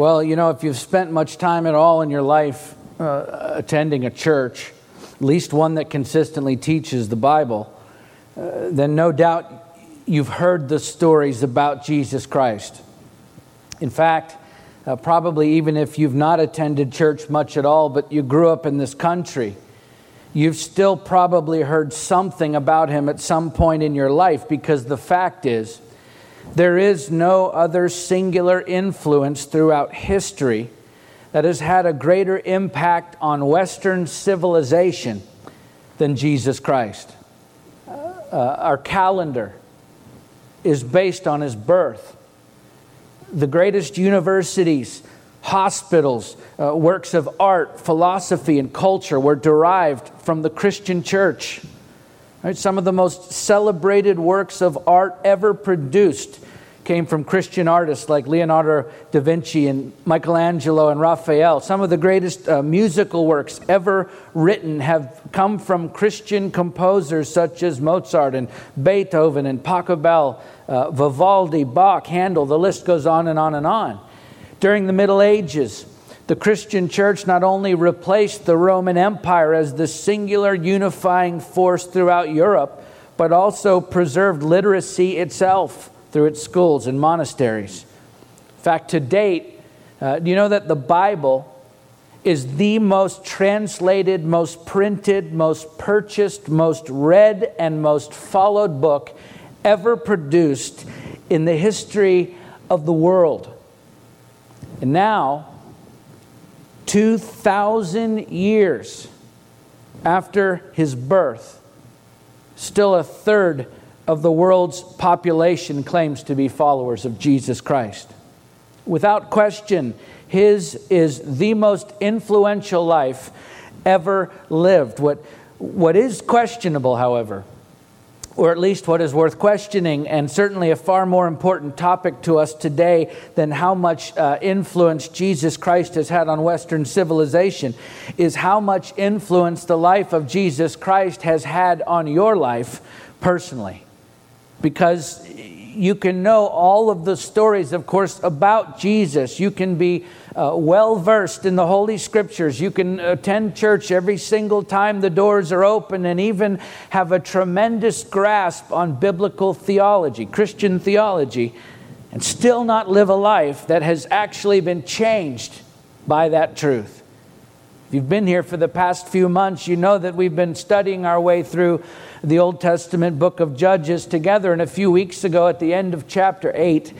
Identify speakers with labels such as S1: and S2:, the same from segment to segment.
S1: Well, you know, if you've spent much time at all in your life uh, attending a church, at least one that consistently teaches the Bible, uh, then no doubt you've heard the stories about Jesus Christ. In fact, uh, probably even if you've not attended church much at all, but you grew up in this country, you've still probably heard something about him at some point in your life because the fact is, there is no other singular influence throughout history that has had a greater impact on Western civilization than Jesus Christ. Uh, our calendar is based on his birth. The greatest universities, hospitals, uh, works of art, philosophy, and culture were derived from the Christian church. Right? Some of the most celebrated works of art ever produced came from Christian artists like Leonardo da Vinci and Michelangelo and Raphael. Some of the greatest uh, musical works ever written have come from Christian composers such as Mozart and Beethoven and Pachelbel, uh, Vivaldi, Bach, Handel. The list goes on and on and on. During the Middle Ages, the Christian church not only replaced the Roman Empire as the singular unifying force throughout Europe, but also preserved literacy itself through its schools and monasteries. In fact, to date, uh, do you know that the Bible is the most translated, most printed, most purchased, most read, and most followed book ever produced in the history of the world? And now, 2,000 years after his birth, still a third of the world's population claims to be followers of Jesus Christ. Without question, his is the most influential life ever lived. What, what is questionable, however, or at least what is worth questioning, and certainly a far more important topic to us today than how much uh, influence Jesus Christ has had on Western civilization, is how much influence the life of Jesus Christ has had on your life personally. Because you can know all of the stories, of course, about Jesus. You can be uh, well versed in the Holy Scriptures. You can attend church every single time the doors are open and even have a tremendous grasp on biblical theology, Christian theology, and still not live a life that has actually been changed by that truth. If you've been here for the past few months, you know that we've been studying our way through the Old Testament book of Judges together. And a few weeks ago, at the end of chapter 8,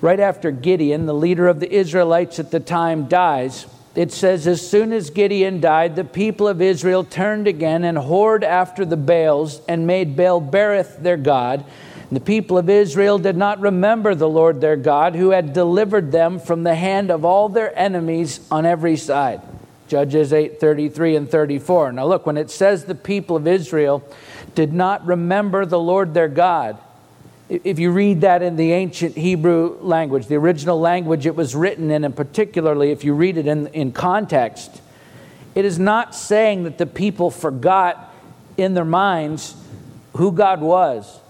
S1: right after Gideon, the leader of the Israelites at the time, dies, it says, As soon as Gideon died, the people of Israel turned again and whored after the Baals and made Baal Berith their God. And the people of Israel did not remember the Lord their God, who had delivered them from the hand of all their enemies on every side. Judges 8 33 and 34. Now, look, when it says the people of Israel did not remember the Lord their God, if you read that in the ancient Hebrew language, the original language it was written in, and particularly if you read it in, in context, it is not saying that the people forgot in their minds who God was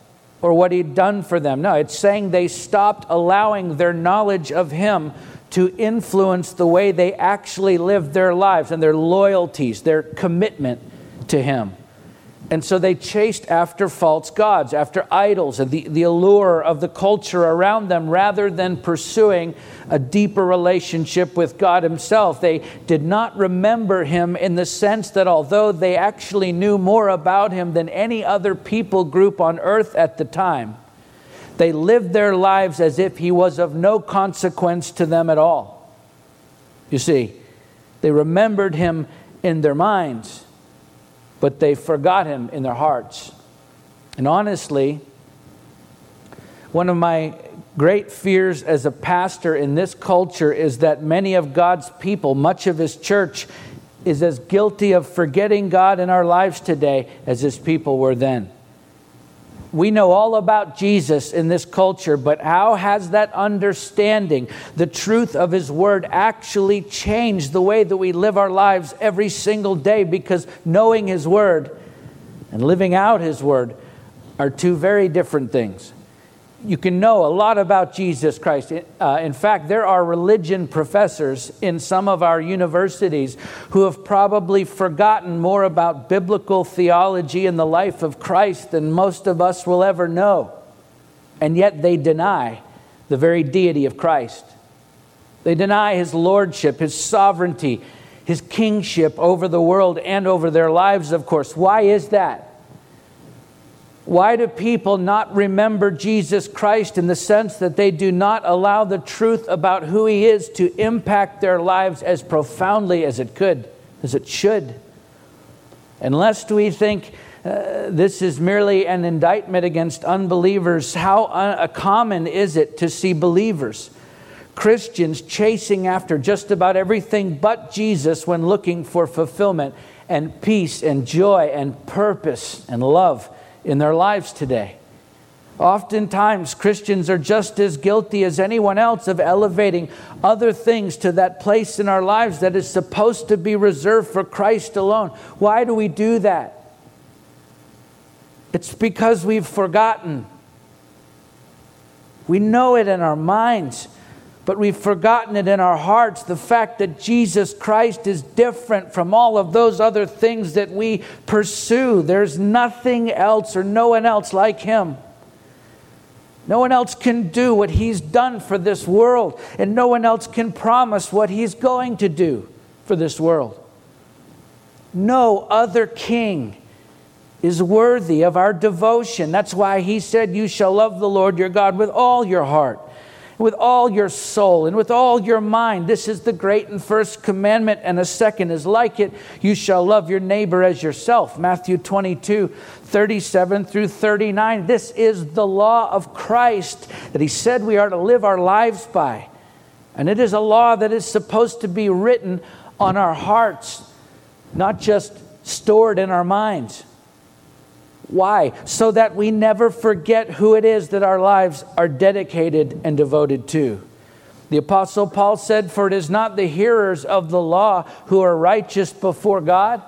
S1: or what He'd done for them. No, it's saying they stopped allowing their knowledge of Him to influence the way they actually lived their lives and their loyalties, their commitment to Him. And so they chased after false gods, after idols, and the, the allure of the culture around them rather than pursuing a deeper relationship with God Himself. They did not remember Him in the sense that although they actually knew more about Him than any other people group on earth at the time, they lived their lives as if He was of no consequence to them at all. You see, they remembered Him in their minds but they forgot him in their hearts. And honestly, one of my great fears as a pastor in this culture is that many of God's people, much of his church, is as guilty of forgetting God in our lives today as his people were then we know all about Jesus in this culture, but how has that understanding, the truth of His Word, actually changed the way that we live our lives every single day? Because knowing His Word and living out His Word are two very different things. You can know a lot about Jesus Christ. Uh, in fact, there are religion professors in some of our universities who have probably forgotten more about biblical theology and the life of Christ than most of us will ever know. And yet they deny the very deity of Christ. They deny his lordship, his sovereignty, his kingship over the world and over their lives, of course. Why is that? Why do people not remember Jesus Christ in the sense that they do not allow the truth about who he is to impact their lives as profoundly as it could, as it should? Unless we think uh, this is merely an indictment against unbelievers, how uh, common is it to see believers, Christians, chasing after just about everything but Jesus when looking for fulfillment and peace and joy and purpose and love? In their lives today. Oftentimes, Christians are just as guilty as anyone else of elevating other things to that place in our lives that is supposed to be reserved for Christ alone. Why do we do that? It's because we've forgotten. We know it in our minds, but we've forgotten it in our hearts the fact that Jesus Christ is different from all of those other things that we pursue. There's nothing else or no one else like him. No one else can do what he's done for this world, and no one else can promise what he's going to do for this world. No other king is worthy of our devotion. That's why he said, You shall love the Lord your God with all your heart with all your soul and with all your mind. This is the great and first commandment, and a second is like it. You shall love your neighbor as yourself. Matthew 22, 37 through 39. This is the law of Christ that he said we are to live our lives by. And it is a law that is supposed to be written on our hearts, not just stored in our minds. Why? So that we never forget who it is that our lives are dedicated and devoted to. The Apostle Paul said, For it is not the hearers of the law who are righteous before God,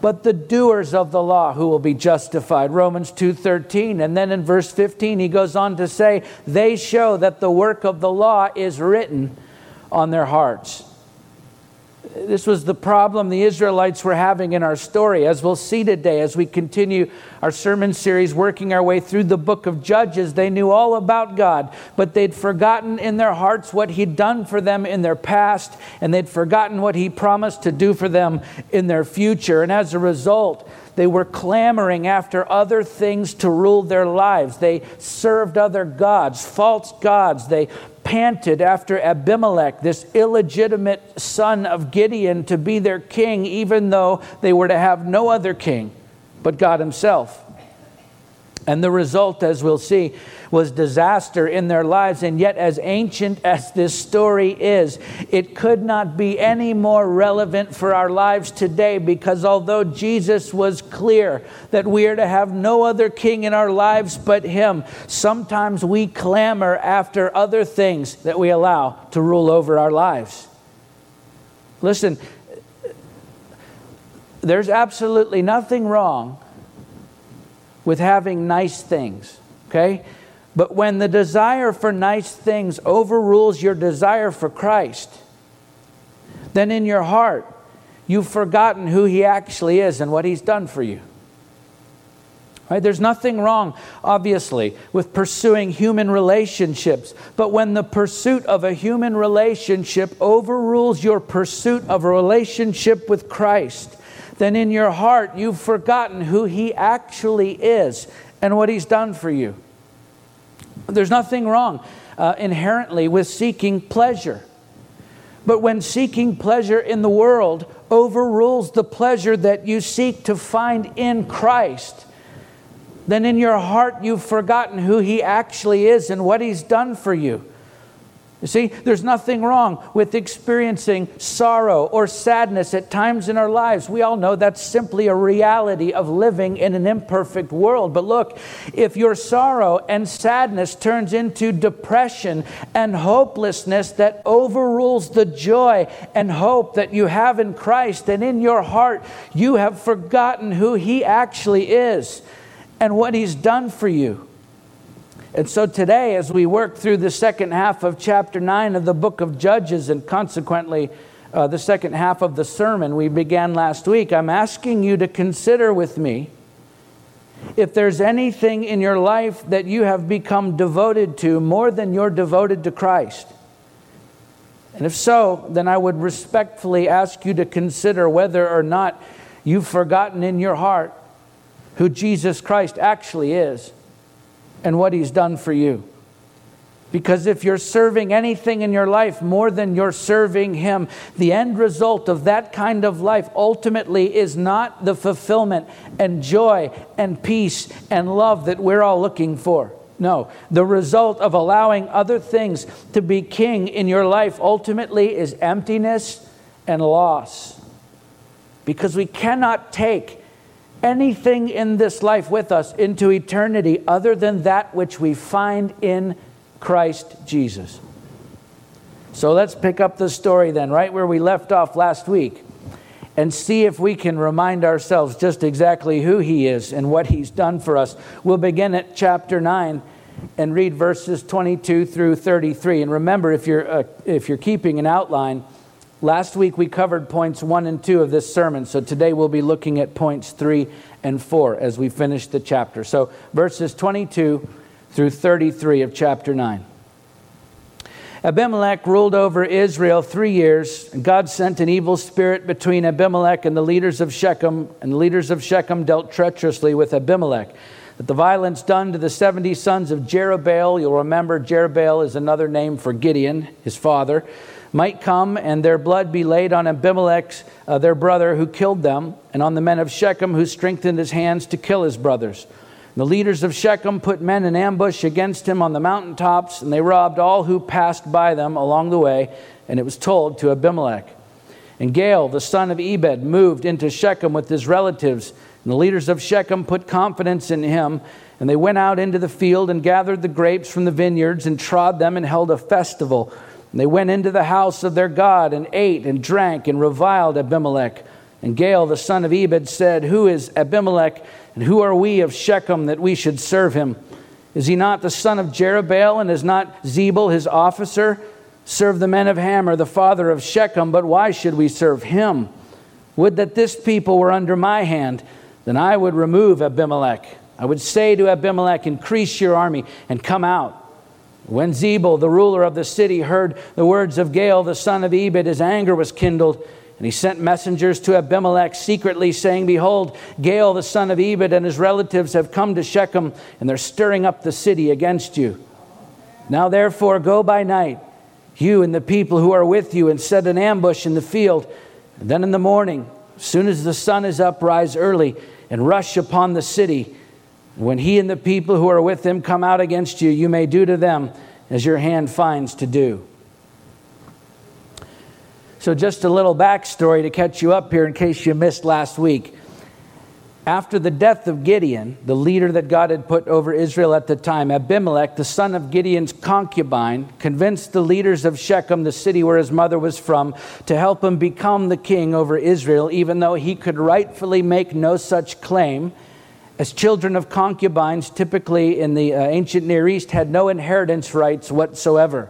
S1: but the doers of the law who will be justified. Romans 2:13. And then in verse 15 he goes on to say, They show that the work of the law is written on their hearts. This was the problem the Israelites were having in our story, as we'll see today as we continue our sermon series, working our way through the book of Judges. They knew all about God, but they'd forgotten in their hearts what He'd done for them in their past, and they'd forgotten what He promised to do for them in their future. And as a result, they were clamoring after other things to rule their lives. They served other gods, false gods. They panted after Abimelech, this illegitimate son of Gideon, to be their king, even though they were to have no other king but God Himself. And the result, as we'll see, was disaster in their lives. And yet, as ancient as this story is, it could not be any more relevant for our lives today because although Jesus was clear that we are to have no other king in our lives but Him, sometimes we clamor after other things that we allow to rule over our lives. Listen, there's absolutely nothing wrong with having nice things, okay? But when the desire for nice things overrules your desire for Christ, then in your heart, you've forgotten who He actually is and what He's done for you. Right? There's nothing wrong, obviously, with pursuing human relationships. But when the pursuit of a human relationship overrules your pursuit of a relationship with Christ, then in your heart you've forgotten who He actually is and what He's done for you. There's nothing wrong uh, inherently with seeking pleasure. But when seeking pleasure in the world overrules the pleasure that you seek to find in Christ, then in your heart you've forgotten who He actually is and what He's done for you. You see, there's nothing wrong with experiencing sorrow or sadness at times in our lives. We all know that's simply a reality of living in an imperfect world. But look, if your sorrow and sadness turns into depression and hopelessness that overrules the joy and hope that you have in Christ, and in your heart you have forgotten who He actually is and what He's done for you And so today, as we work through the second half of chapter 9 of the book of Judges, and consequently uh, the second half of the sermon we began last week, I'm asking you to consider with me if there's anything in your life that you have become devoted to more than you're devoted to Christ. And if so, then I would respectfully ask you to consider whether or not you've forgotten in your heart who Jesus Christ actually is and what he's done for you. Because if you're serving anything in your life more than you're serving Him, the end result of that kind of life ultimately is not the fulfillment and joy and peace and love that we're all looking for. No, the result of allowing other things to be king in your life ultimately is emptiness and loss. Because we cannot take anything in this life with us into eternity other than that which we find in Christ Jesus. So let's pick up the story then, right where we left off last week, and see if we can remind ourselves just exactly who He is and what He's done for us. We'll begin at chapter 9 and read verses 22 through 33. And remember, if you're, uh, if you're keeping an outline, Last week we covered points one and two of this sermon, so today we'll be looking at points three and four as we finish the chapter. So, verses 22 through 33 of chapter 9. Abimelech ruled over Israel three years. And God sent an evil spirit between Abimelech and the leaders of Shechem, and the leaders of Shechem dealt treacherously with Abimelech. That the violence done to the 70 sons of Jerubbaal, you'll remember Jerubbaal is another name for Gideon, his father might come and their blood be laid on Abimelech, uh, their brother, who killed them, and on the men of Shechem, who strengthened his hands to kill his brothers. And the leaders of Shechem put men in ambush against him on the mountaintops, and they robbed all who passed by them along the way, and it was told to Abimelech. And Gaal, the son of Ebed, moved into Shechem with his relatives, and the leaders of Shechem put confidence in him. And they went out into the field and gathered the grapes from the vineyards and trod them and held a festival and they went into the house of their God and ate and drank and reviled Abimelech. And Gaal, the son of Ebed, said, Who is Abimelech, and who are we of Shechem that we should serve him? Is he not the son of Jerubbaal, and is not Zebul his officer? Serve the men of Hamor, the father of Shechem, but why should we serve him? Would that this people were under my hand, then I would remove Abimelech. I would say to Abimelech, Increase your army and come out. When Zebul, the ruler of the city, heard the words of Gaal, the son of Ebed, his anger was kindled. And he sent messengers to Abimelech secretly, saying, Behold, Gaal, the son of Ebed, and his relatives have come to Shechem, and they're stirring up the city against you. Now, therefore, go by night, you and the people who are with you, and set an ambush in the field. And then in the morning, as soon as the sun is up, rise early and rush upon the city when he and the people who are with him come out against you, you may do to them as your hand finds to do. So, just a little backstory to catch you up here in case you missed last week. After the death of Gideon, the leader that God had put over Israel at the time, Abimelech, the son of Gideon's concubine, convinced the leaders of Shechem, the city where his mother was from, to help him become the king over Israel, even though he could rightfully make no such claim as children of concubines, typically in the uh, ancient Near East, had no inheritance rights whatsoever.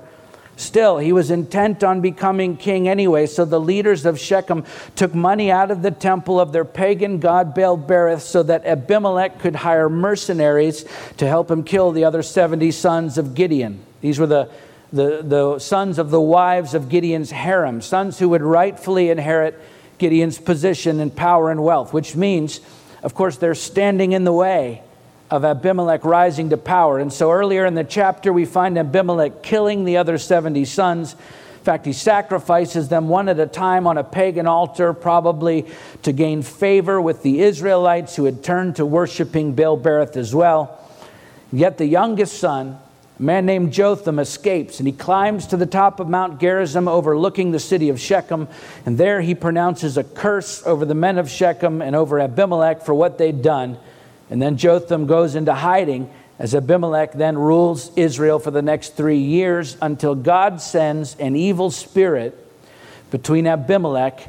S1: Still, he was intent on becoming king anyway, so the leaders of Shechem took money out of the temple of their pagan god Baal Berith so that Abimelech could hire mercenaries to help him kill the other 70 sons of Gideon. These were the, the, the sons of the wives of Gideon's harem, sons who would rightfully inherit Gideon's position and power and wealth, which means of course, they're standing in the way of Abimelech rising to power. And so earlier in the chapter, we find Abimelech killing the other 70 sons. In fact, he sacrifices them one at a time on a pagan altar, probably to gain favor with the Israelites who had turned to worshiping Baal Berith as well. Yet the youngest son, a man named Jotham escapes and he climbs to the top of Mount Gerizim overlooking the city of Shechem. And there he pronounces a curse over the men of Shechem and over Abimelech for what they'd done. And then Jotham goes into hiding as Abimelech then rules Israel for the next three years until God sends an evil spirit between Abimelech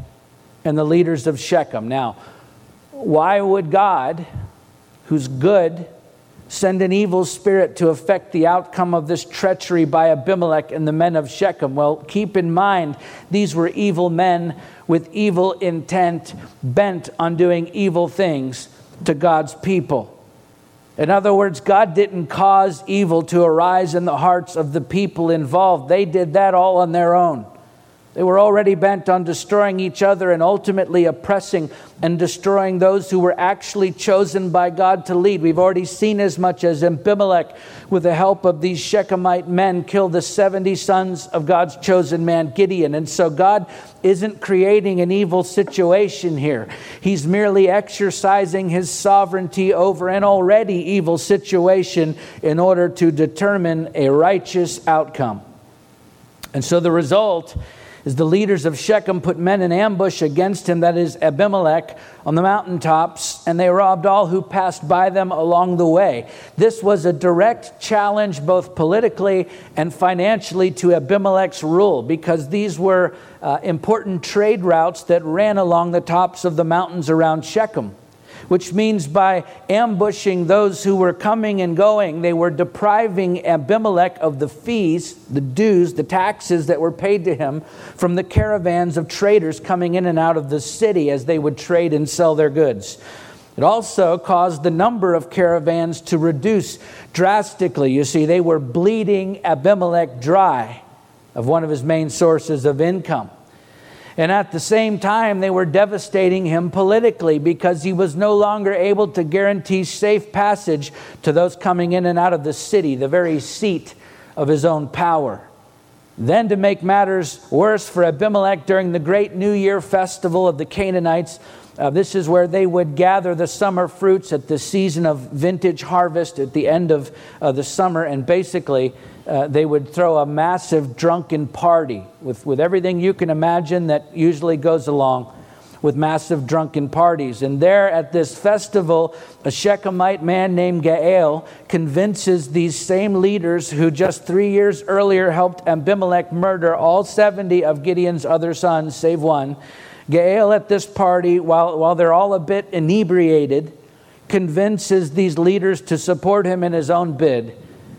S1: and the leaders of Shechem. Now, why would God, who's good, send an evil spirit to affect the outcome of this treachery by Abimelech and the men of Shechem? Well, keep in mind, these were evil men with evil intent, bent on doing evil things to God's people. In other words, God didn't cause evil to arise in the hearts of the people involved. They did that all on their own. They were already bent on destroying each other and ultimately oppressing and destroying those who were actually chosen by God to lead. We've already seen as much as Abimelech, with the help of these Shechemite men, killed the 70 sons of God's chosen man, Gideon. And so God isn't creating an evil situation here. He's merely exercising his sovereignty over an already evil situation in order to determine a righteous outcome. And so the result is the leaders of Shechem put men in ambush against him, that is Abimelech, on the mountaintops, and they robbed all who passed by them along the way. This was a direct challenge, both politically and financially, to Abimelech's rule, because these were uh, important trade routes that ran along the tops of the mountains around Shechem which means by ambushing those who were coming and going, they were depriving Abimelech of the fees, the dues, the taxes that were paid to him from the caravans of traders coming in and out of the city as they would trade and sell their goods. It also caused the number of caravans to reduce drastically. You see, they were bleeding Abimelech dry of one of his main sources of income. And at the same time, they were devastating him politically because he was no longer able to guarantee safe passage to those coming in and out of the city, the very seat of his own power. Then, to make matters worse for Abimelech, during the great New Year festival of the Canaanites, uh, this is where they would gather the summer fruits at the season of vintage harvest at the end of uh, the summer. And basically, uh, they would throw a massive drunken party with, with everything you can imagine that usually goes along with massive drunken parties. And there at this festival, a Shechemite man named Gaal convinces these same leaders who just three years earlier helped Abimelech murder all 70 of Gideon's other sons, save one. Gaal at this party, while, while they're all a bit inebriated, convinces these leaders to support him in his own bid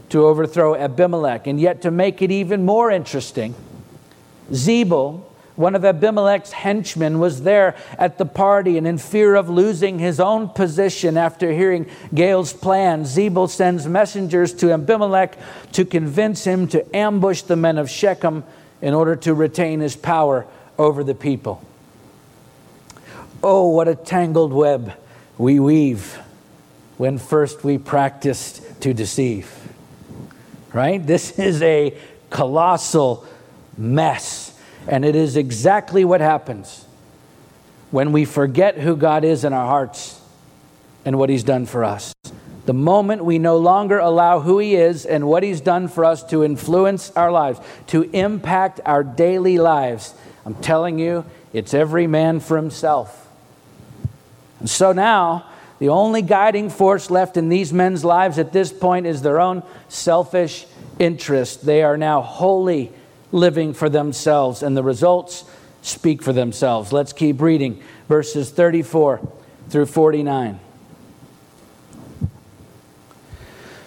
S1: to overthrow Abimelech. And yet, to make it even more interesting, Zebul, one of Abimelech's henchmen, was there at the party, and in fear of losing his own position after hearing Gaal's plan, Zebul sends messengers to Abimelech to convince him to ambush the men of Shechem in order to retain his power over the people. Oh, what a tangled web we weave when first we practiced to deceive right? This is a colossal mess. And it is exactly what happens when we forget who God is in our hearts and what He's done for us. The moment we no longer allow who He is and what He's done for us to influence our lives, to impact our daily lives, I'm telling you, it's every man for himself. And so now, the only guiding force left in these men's lives at this point is their own selfish interest. They are now wholly living for themselves, and the results speak for themselves. Let's keep reading verses 34 through 49.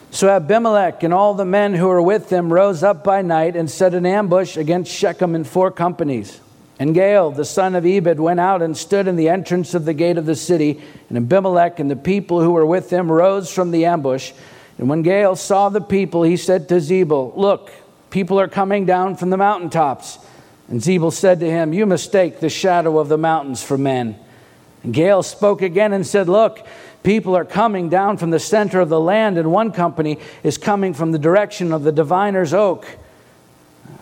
S1: So Abimelech and all the men who were with him rose up by night and set an ambush against Shechem in four companies. And Gaal, the son of Ebed, went out and stood in the entrance of the gate of the city. And Abimelech and the people who were with him rose from the ambush. And when Gaal saw the people, he said to Zebul, Look, people are coming down from the mountaintops. And Zebul said to him, You mistake the shadow of the mountains for men. And Gaal spoke again and said, Look, people are coming down from the center of the land, and one company is coming from the direction of the diviner's oak.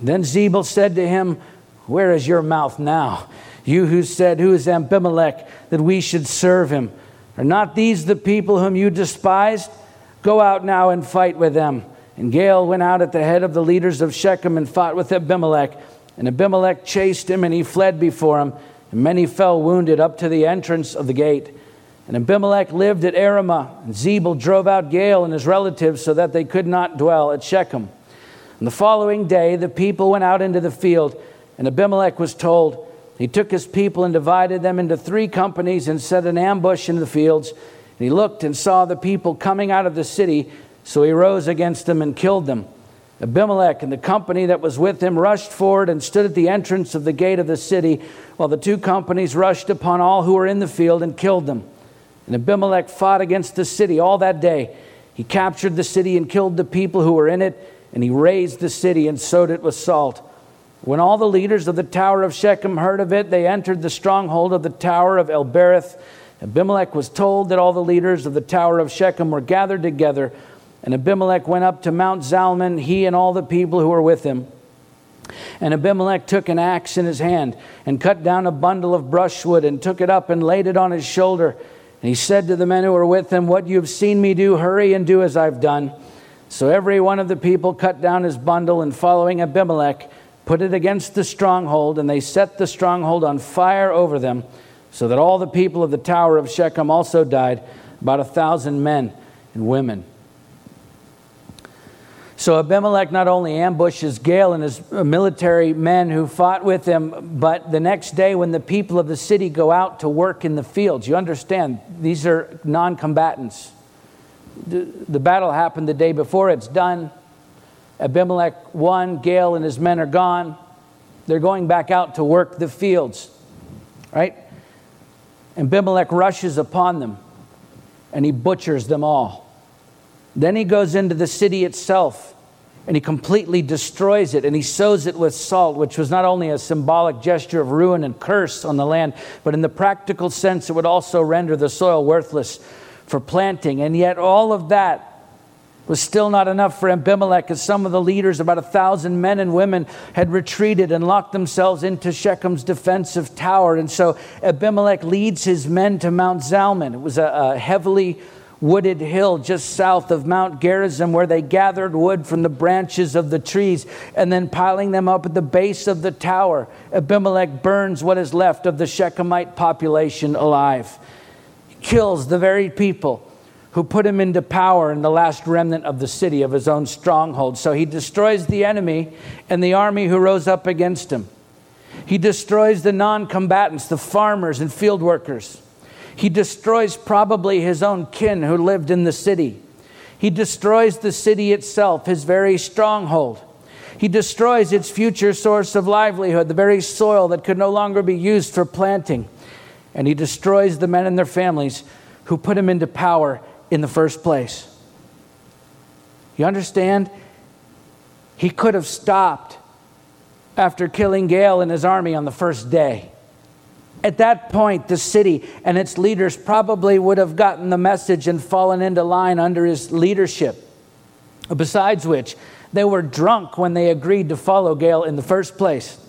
S1: Then Zebul said to him, where is your mouth now? You who said, Who is Abimelech, that we should serve him? Are not these the people whom you despised? Go out now and fight with them. And Gaal went out at the head of the leaders of Shechem and fought with Abimelech. And Abimelech chased him, and he fled before him. And many fell wounded up to the entrance of the gate. And Abimelech lived at Arumah. And Zebul drove out Gaal and his relatives so that they could not dwell at Shechem. And the following day, the people went out into the field and Abimelech was told, he took his people and divided them into three companies and set an ambush in the fields. And he looked and saw the people coming out of the city, so he rose against them and killed them. Abimelech and the company that was with him rushed forward and stood at the entrance of the gate of the city, while the two companies rushed upon all who were in the field and killed them. And Abimelech fought against the city all that day. He captured the city and killed the people who were in it, and he razed the city and sowed it with salt. When all the leaders of the tower of Shechem heard of it, they entered the stronghold of the tower of El-berith. Abimelech was told that all the leaders of the tower of Shechem were gathered together and Abimelech went up to Mount Zalmon, he and all the people who were with him. And Abimelech took an axe in his hand and cut down a bundle of brushwood and took it up and laid it on his shoulder. And he said to the men who were with him, What you have seen me do, hurry and do as I've done. So every one of the people cut down his bundle and following Abimelech, put it against the stronghold, and they set the stronghold on fire over them, so that all the people of the tower of Shechem also died, about a thousand men and women. So Abimelech not only ambushes Gaal and his military men who fought with him, but the next day when the people of the city go out to work in the fields, you understand, these are non combatants. The battle happened the day before, it's done. Abimelech won, Gaal and his men are gone. They're going back out to work the fields, right? And Abimelech rushes upon them and he butchers them all. Then he goes into the city itself and he completely destroys it and he sows it with salt, which was not only a symbolic gesture of ruin and curse on the land, but in the practical sense, it would also render the soil worthless for planting. And yet, all of that was still not enough for Abimelech, as some of the leaders, about a thousand men and women, had retreated and locked themselves into Shechem's defensive tower. And so Abimelech leads his men to Mount Zalmon. It was a, a heavily wooded hill just south of Mount Gerizim, where they gathered wood from the branches of the trees and then piling them up at the base of the tower. Abimelech burns what is left of the Shechemite population alive. Kills the very people who put him into power in the last remnant of the city of his own stronghold. So he destroys the enemy and the army who rose up against him. He destroys the non combatants, the farmers and field workers. He destroys probably his own kin who lived in the city. He destroys the city itself, his very stronghold. He destroys its future source of livelihood, the very soil that could no longer be used for planting. And he destroys the men and their families who put him into power in the first place. You understand? He could have stopped after killing Gaal and his army on the first day. At that point, the city and its leaders probably would have gotten the message and fallen into line under his leadership. Besides which, they were drunk when they agreed to follow Gaal in the first place.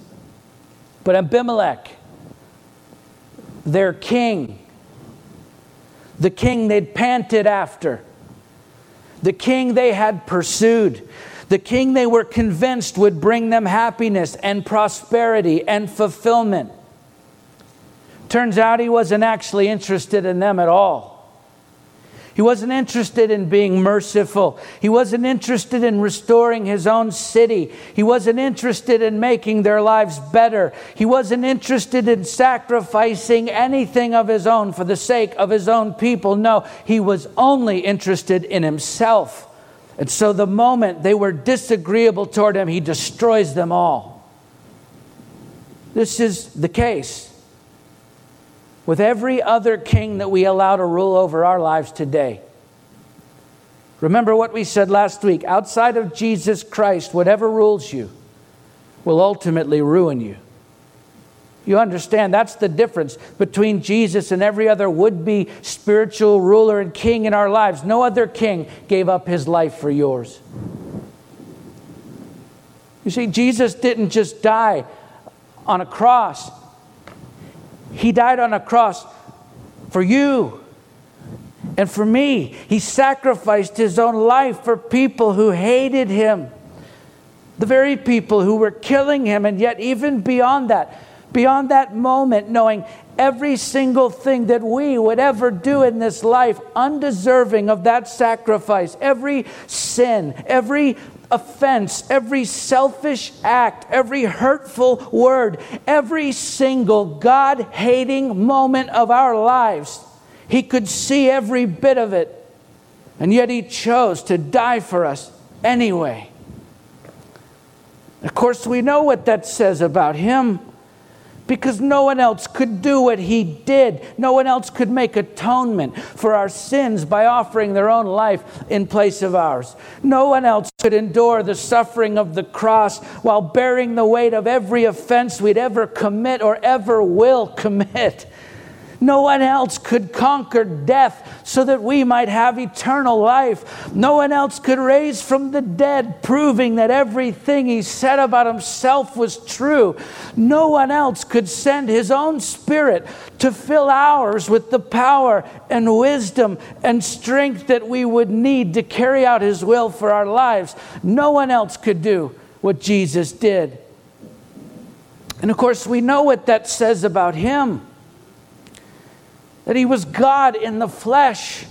S1: But Abimelech, their king, the king they'd panted after, the king they had pursued, the king they were convinced would bring them happiness and prosperity and fulfillment Turns out he wasn't actually interested in them at all. He wasn't interested in being merciful. He wasn't interested in restoring his own city. He wasn't interested in making their lives better. He wasn't interested in sacrificing anything of his own for the sake of his own people. No, he was only interested in himself. And so the moment they were disagreeable toward him, he destroys them all. This is the case with every other king that we allow to rule over our lives today. Remember what we said last week outside of Jesus Christ, whatever rules you will ultimately ruin you. You understand that's the difference between Jesus and every other would be spiritual ruler and king in our lives. No other king gave up his life for yours. You see, Jesus didn't just die on a cross, he died on a cross for you and for me. He sacrificed his own life for people who hated him, the very people who were killing him, and yet, even beyond that, beyond that moment, knowing every single thing that we would ever do in this life, undeserving of that sacrifice, every sin, every offense, every selfish act, every hurtful word, every single God hating moment of our lives, He could see every bit of it, and yet He chose to die for us anyway. Of course, we know what that says about Him because no one else could do what he did. No one else could make atonement for our sins by offering their own life in place of ours. No one else could endure the suffering of the cross while bearing the weight of every offense we'd ever commit or ever will commit. No one else could conquer death so that we might have eternal life. No one else could raise from the dead, proving that everything he said about himself was true. No one else could send his own spirit to fill ours with the power and wisdom and strength that we would need to carry out his will for our lives. No one else could do what Jesus did. And of course, we know what that says about him that he was God in the flesh,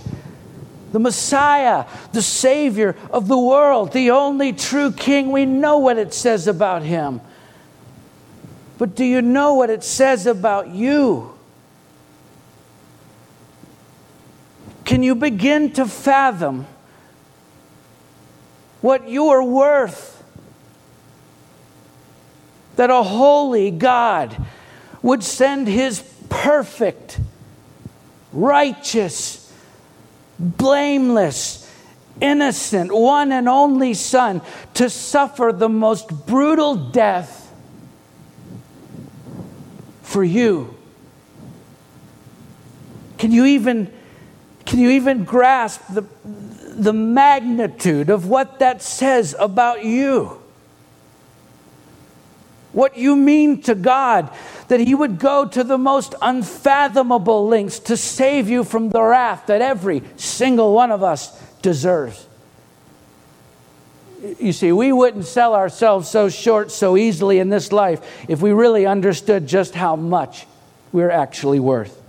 S1: the Messiah, the Savior of the world, the only true King. We know what it says about him. But do you know what it says about you? Can you begin to fathom what you are worth? That a holy God would send his perfect, righteous, blameless, innocent, one and only Son to suffer the most brutal death for you. Can you even, can you even grasp the, the magnitude of what that says about you? What you mean to God, that He would go to the most unfathomable lengths to save you from the wrath that every single one of us deserves. You see, we wouldn't sell ourselves so short so easily in this life if we really understood just how much we're actually worth.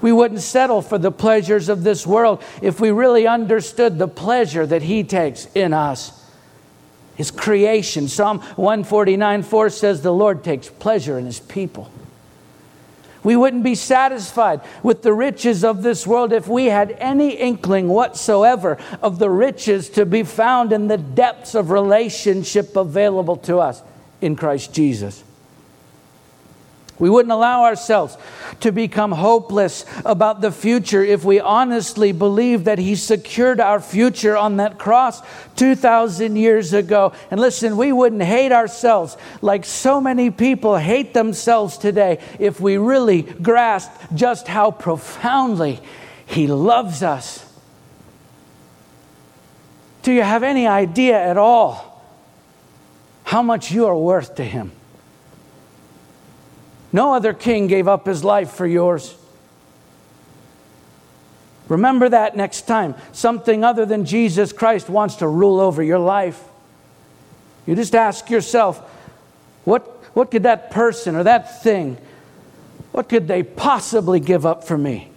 S1: We wouldn't settle for the pleasures of this world if we really understood the pleasure that He takes in us his creation. Psalm 149 4 says, The Lord takes pleasure in his people. We wouldn't be satisfied with the riches of this world if we had any inkling whatsoever of the riches to be found in the depths of relationship available to us in Christ Jesus. We wouldn't allow ourselves to become hopeless about the future if we honestly believe that He secured our future on that cross 2,000 years ago. And listen, we wouldn't hate ourselves like so many people hate themselves today if we really grasped just how profoundly He loves us. Do you have any idea at all how much you are worth to Him? No other king gave up his life for yours. Remember that next time something other than Jesus Christ wants to rule over your life. You just ask yourself, what, what could that person or that thing, what could they possibly give up for me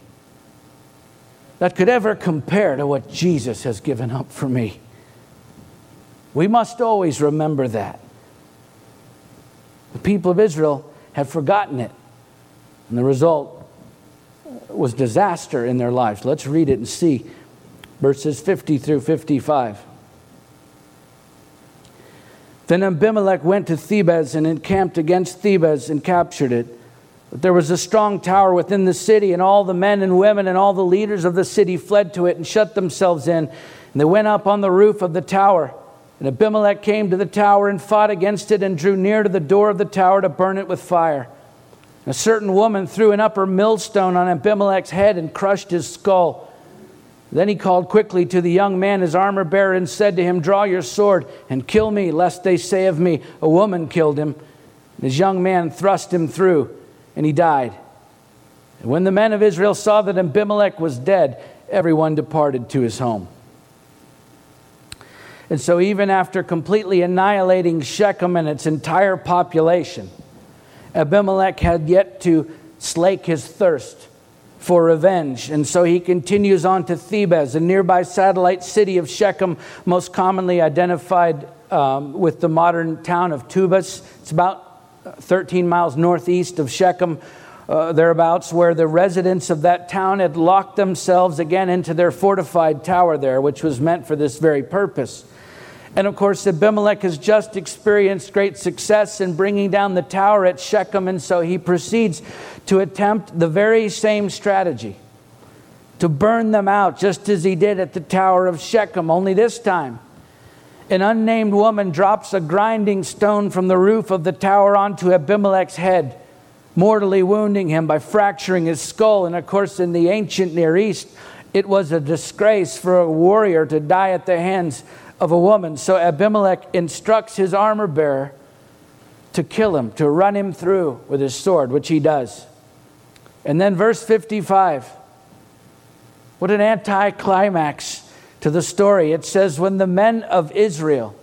S1: that could ever compare to what Jesus has given up for me? We must always remember that. The people of Israel have forgotten it. And the result was disaster in their lives. Let's read it and see verses 50 through 55. Then Abimelech went to Thebez and encamped against Thebez and captured it. But there was a strong tower within the city, and all the men and women and all the leaders of the city fled to it and shut themselves in. And they went up on the roof of the tower. And Abimelech came to the tower and fought against it and drew near to the door of the tower to burn it with fire. A certain woman threw an upper millstone on Abimelech's head and crushed his skull. Then he called quickly to the young man, his armor bearer, and said to him, Draw your sword and kill me, lest they say of me, A woman killed him. And his young man thrust him through, and he died. And when the men of Israel saw that Abimelech was dead, everyone departed to his home. And so, even after completely annihilating Shechem and its entire population, Abimelech had yet to slake his thirst for revenge. And so he continues on to Thebez, a nearby satellite city of Shechem, most commonly identified um, with the modern town of Tubas. It's about 13 miles northeast of Shechem, uh, thereabouts, where the residents of that town had locked themselves again into their fortified tower there, which was meant for this very purpose. And of course, Abimelech has just experienced great success in bringing down the tower at Shechem, and so he proceeds to attempt the very same strategy to burn them out, just as he did at the tower of Shechem, only this time. An unnamed woman drops a grinding stone from the roof of the tower onto Abimelech's head, mortally wounding him by fracturing his skull. And of course, in the ancient Near East, it was a disgrace for a warrior to die at the hands of a woman. So Abimelech instructs his armor bearer to kill him, to run him through with his sword, which he does. And then, verse 55 what an anticlimax to the story. It says, When the men of Israel,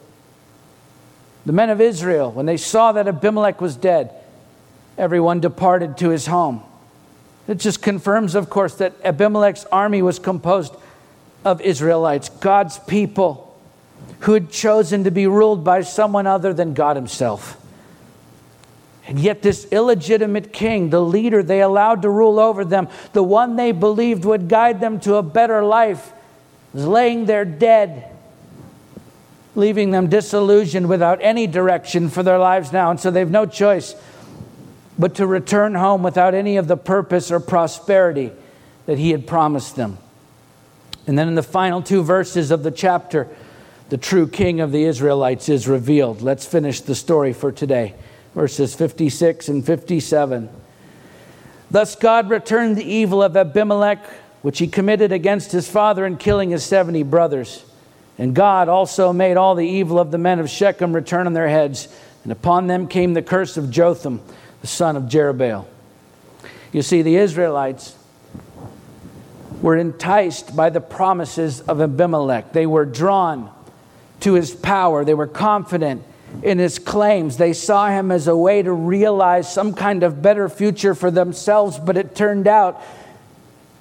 S1: the men of Israel, when they saw that Abimelech was dead, everyone departed to his home. It just confirms, of course, that Abimelech's army was composed of Israelites, God's people who had chosen to be ruled by someone other than God Himself. And yet, this illegitimate king, the leader they allowed to rule over them, the one they believed would guide them to a better life, is laying there dead, leaving them disillusioned without any direction for their lives now. And so they've no choice but to return home without any of the purpose or prosperity that he had promised them. And then in the final two verses of the chapter, the true king of the Israelites is revealed. Let's finish the story for today. Verses 56 and 57. Thus God returned the evil of Abimelech, which he committed against his father in killing his 70 brothers. And God also made all the evil of the men of Shechem return on their heads, and upon them came the curse of Jotham, the son of Jerubbaal. You see, the Israelites were enticed by the promises of Abimelech. They were drawn to his power. They were confident in his claims. They saw him as a way to realize some kind of better future for themselves, but it turned out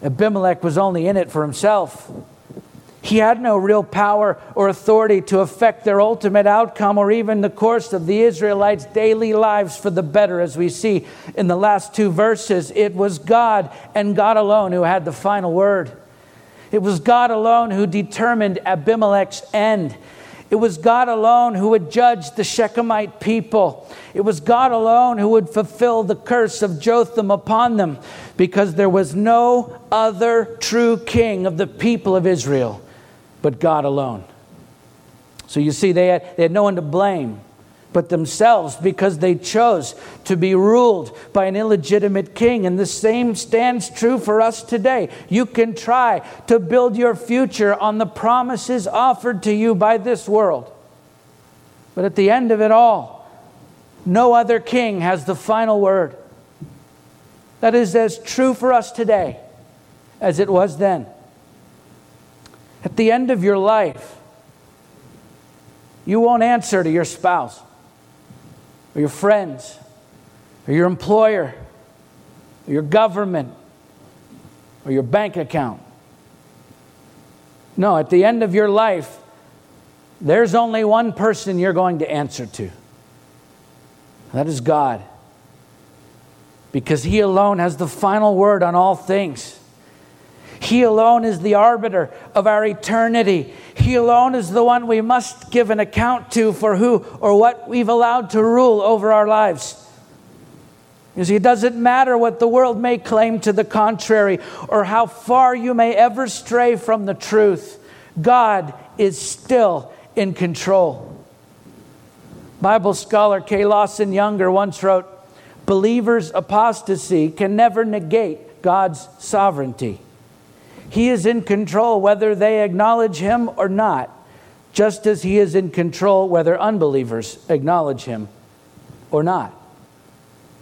S1: Abimelech was only in it for himself. He had no real power or authority to affect their ultimate outcome or even the course of the Israelites' daily lives for the better, as we see in the last two verses. It was God and God alone who had the final word. It was God alone who determined Abimelech's end. It was God alone who would judge the Shechemite people. It was God alone who would fulfill the curse of Jotham upon them because there was no other true king of the people of Israel but God alone. So you see, they had, they had no one to blame but themselves because they chose to be ruled by an illegitimate king. And the same stands true for us today. You can try to build your future on the promises offered to you by this world. But at the end of it all, no other king has the final word. That is as true for us today as it was then. At the end of your life, you won't answer to your spouse or your friends or your employer or your government or your bank account. No, at the end of your life, there's only one person you're going to answer to. That is God. Because He alone has the final word on all things. He alone is the arbiter of our eternity. He alone is the one we must give an account to for who or what we've allowed to rule over our lives. You see, it doesn't matter what the world may claim to the contrary or how far you may ever stray from the truth. God is still in control. Bible scholar K. Lawson Younger once wrote Believers' apostasy can never negate God's sovereignty. He is in control whether they acknowledge Him or not, just as He is in control whether unbelievers acknowledge Him or not.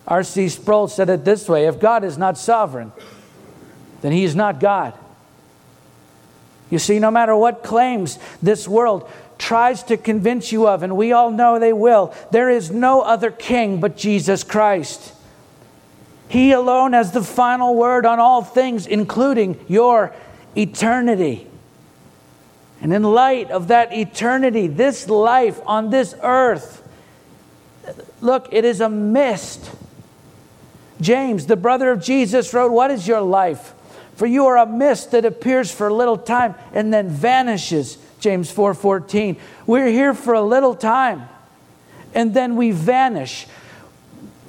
S1: R.C. Sproul said it this way if God is not sovereign, then He is not God. You see, no matter what claims this world tries to convince you of, and we all know they will, there is no other king but Jesus Christ. He alone has the final word on all things, including your eternity. And in light of that eternity, this life on this earth, look, it is a mist. James, the brother of Jesus, wrote, What is your life? For you are a mist that appears for a little time and then vanishes. James 4:14. We're here for a little time and then we vanish.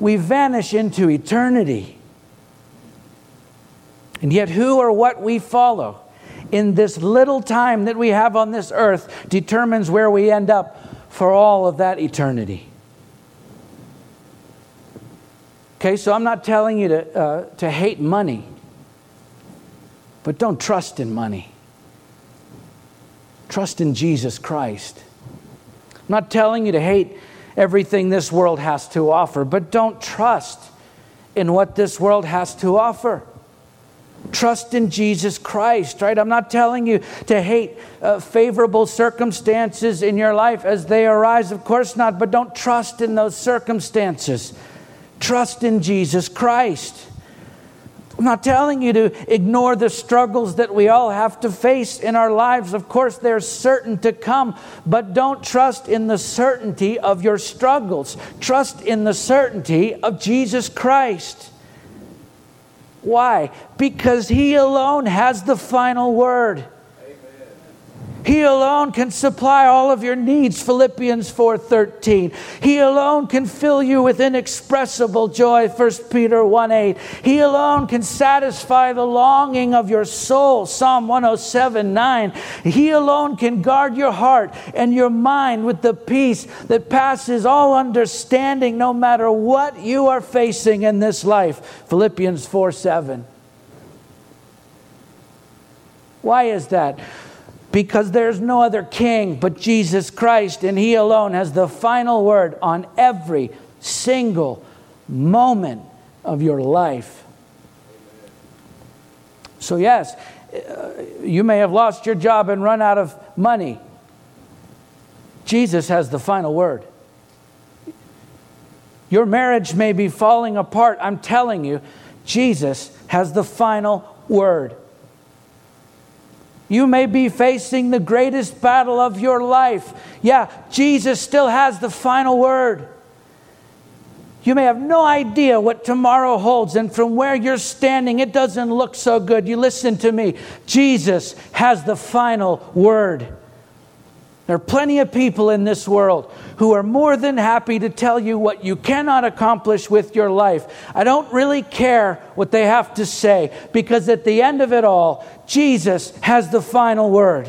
S1: We vanish into eternity. And yet who or what we follow in this little time that we have on this earth determines where we end up for all of that eternity. Okay, so I'm not telling you to, uh, to hate money, but don't trust in money. Trust in Jesus Christ. I'm not telling you to hate everything this world has to offer, but don't trust in what this world has to offer. Trust in Jesus Christ, right? I'm not telling you to hate uh, favorable circumstances in your life as they arise, of course not, but don't trust in those circumstances. Trust in Jesus Christ. I'm not telling you to ignore the struggles that we all have to face in our lives. Of course, they're certain to come, but don't trust in the certainty of your struggles. Trust in the certainty of Jesus Christ. Why? Because He alone has the final word. He alone can supply all of your needs, Philippians 4:13. He alone can fill you with inexpressible joy, 1 Peter 1:8. He alone can satisfy the longing of your soul, Psalm 107:9. He alone can guard your heart and your mind with the peace that passes all understanding no matter what you are facing in this life, Philippians 4:7. Why is that? Because there's no other king but Jesus Christ, and He alone has the final word on every single moment of your life. So, yes, uh, you may have lost your job and run out of money. Jesus has the final word. Your marriage may be falling apart. I'm telling you, Jesus has the final word. You may be facing the greatest battle of your life. Yeah, Jesus still has the final word. You may have no idea what tomorrow holds, and from where you're standing, it doesn't look so good. You listen to me. Jesus has the final word. There are plenty of people in this world who are more than happy to tell you what you cannot accomplish with your life. I don't really care what they have to say because at the end of it all, Jesus has the final word.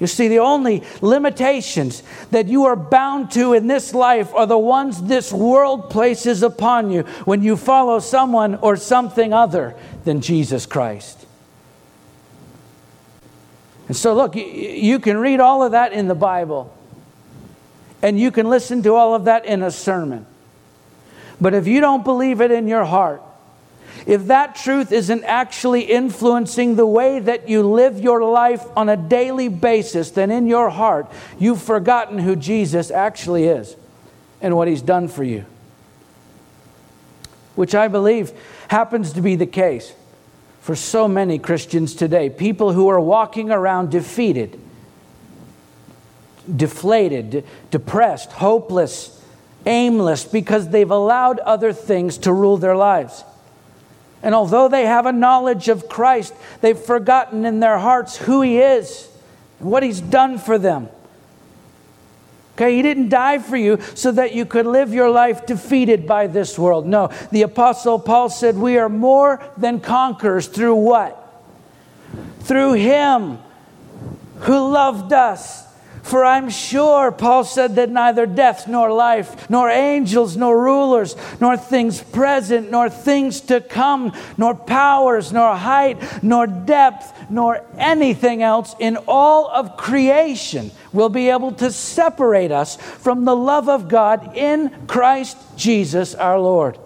S1: You see, the only limitations that you are bound to in this life are the ones this world places upon you when you follow someone or something other than Jesus Christ. And so, look, you can read all of that in the Bible, and you can listen to all of that in a sermon. But if you don't believe it in your heart, if that truth isn't actually influencing the way that you live your life on a daily basis, then in your heart, you've forgotten who Jesus actually is and what he's done for you. Which I believe happens to be the case for so many Christians today. People who are walking around defeated, deflated, depressed, hopeless, aimless because they've allowed other things to rule their lives. And although they have a knowledge of Christ, they've forgotten in their hearts who He is and what He's done for them. Okay, he didn't die for you so that you could live your life defeated by this world. No, the Apostle Paul said, We are more than conquerors through what? Through him who loved us for I'm sure, Paul said, that neither death nor life, nor angels, nor rulers, nor things present, nor things to come, nor powers, nor height, nor depth, nor anything else in all of creation will be able to separate us from the love of God in Christ Jesus our Lord.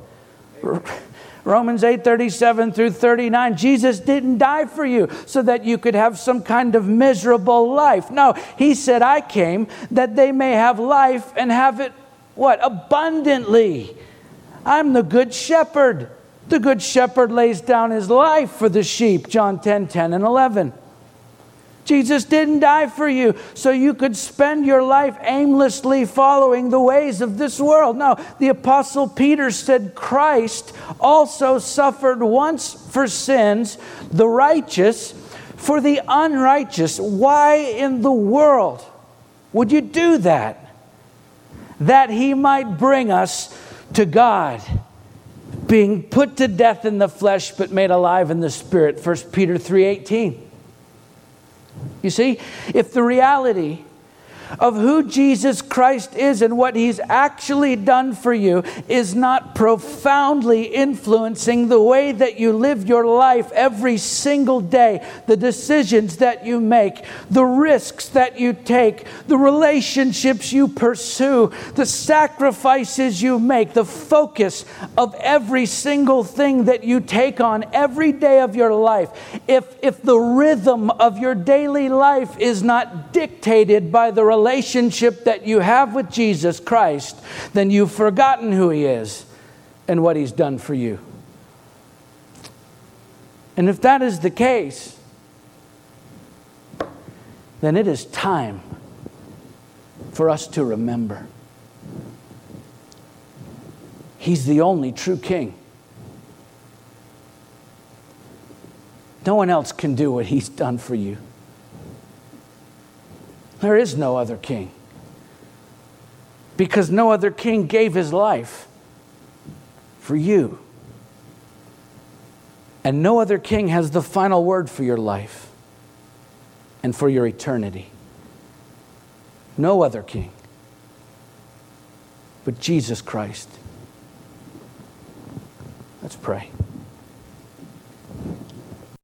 S1: Romans 8 37 through 39. Jesus didn't die for you so that you could have some kind of miserable life. No, He said, I came that they may have life and have it what? Abundantly. I'm the good shepherd. The good shepherd lays down his life for the sheep, John 10 10 and 11. Jesus didn't die for you so you could spend your life aimlessly following the ways of this world. No, the Apostle Peter said Christ also suffered once for sins, the righteous for the unrighteous. Why in the world would you do that? That he might bring us to God being put to death in the flesh but made alive in the spirit 1 peter 3.18 you see, if the reality of who Jesus Christ is and what he's actually done for you is not profoundly influencing the way that you live your life every single day, the decisions that you make, the risks that you take, the relationships you pursue, the sacrifices you make, the focus of every single thing that you take on every day of your life, if, if the rhythm of your daily life is not dictated by the relationship that you have with Jesus Christ, then you've forgotten who He is and what He's done for you. And if that is the case, then it is time for us to remember. He's the only true king. No one else can do what he's done for you. There is no other king. Because no other king gave his life for you. And no other king has the final word for your life and for your eternity. No other king but Jesus Christ. Let's pray.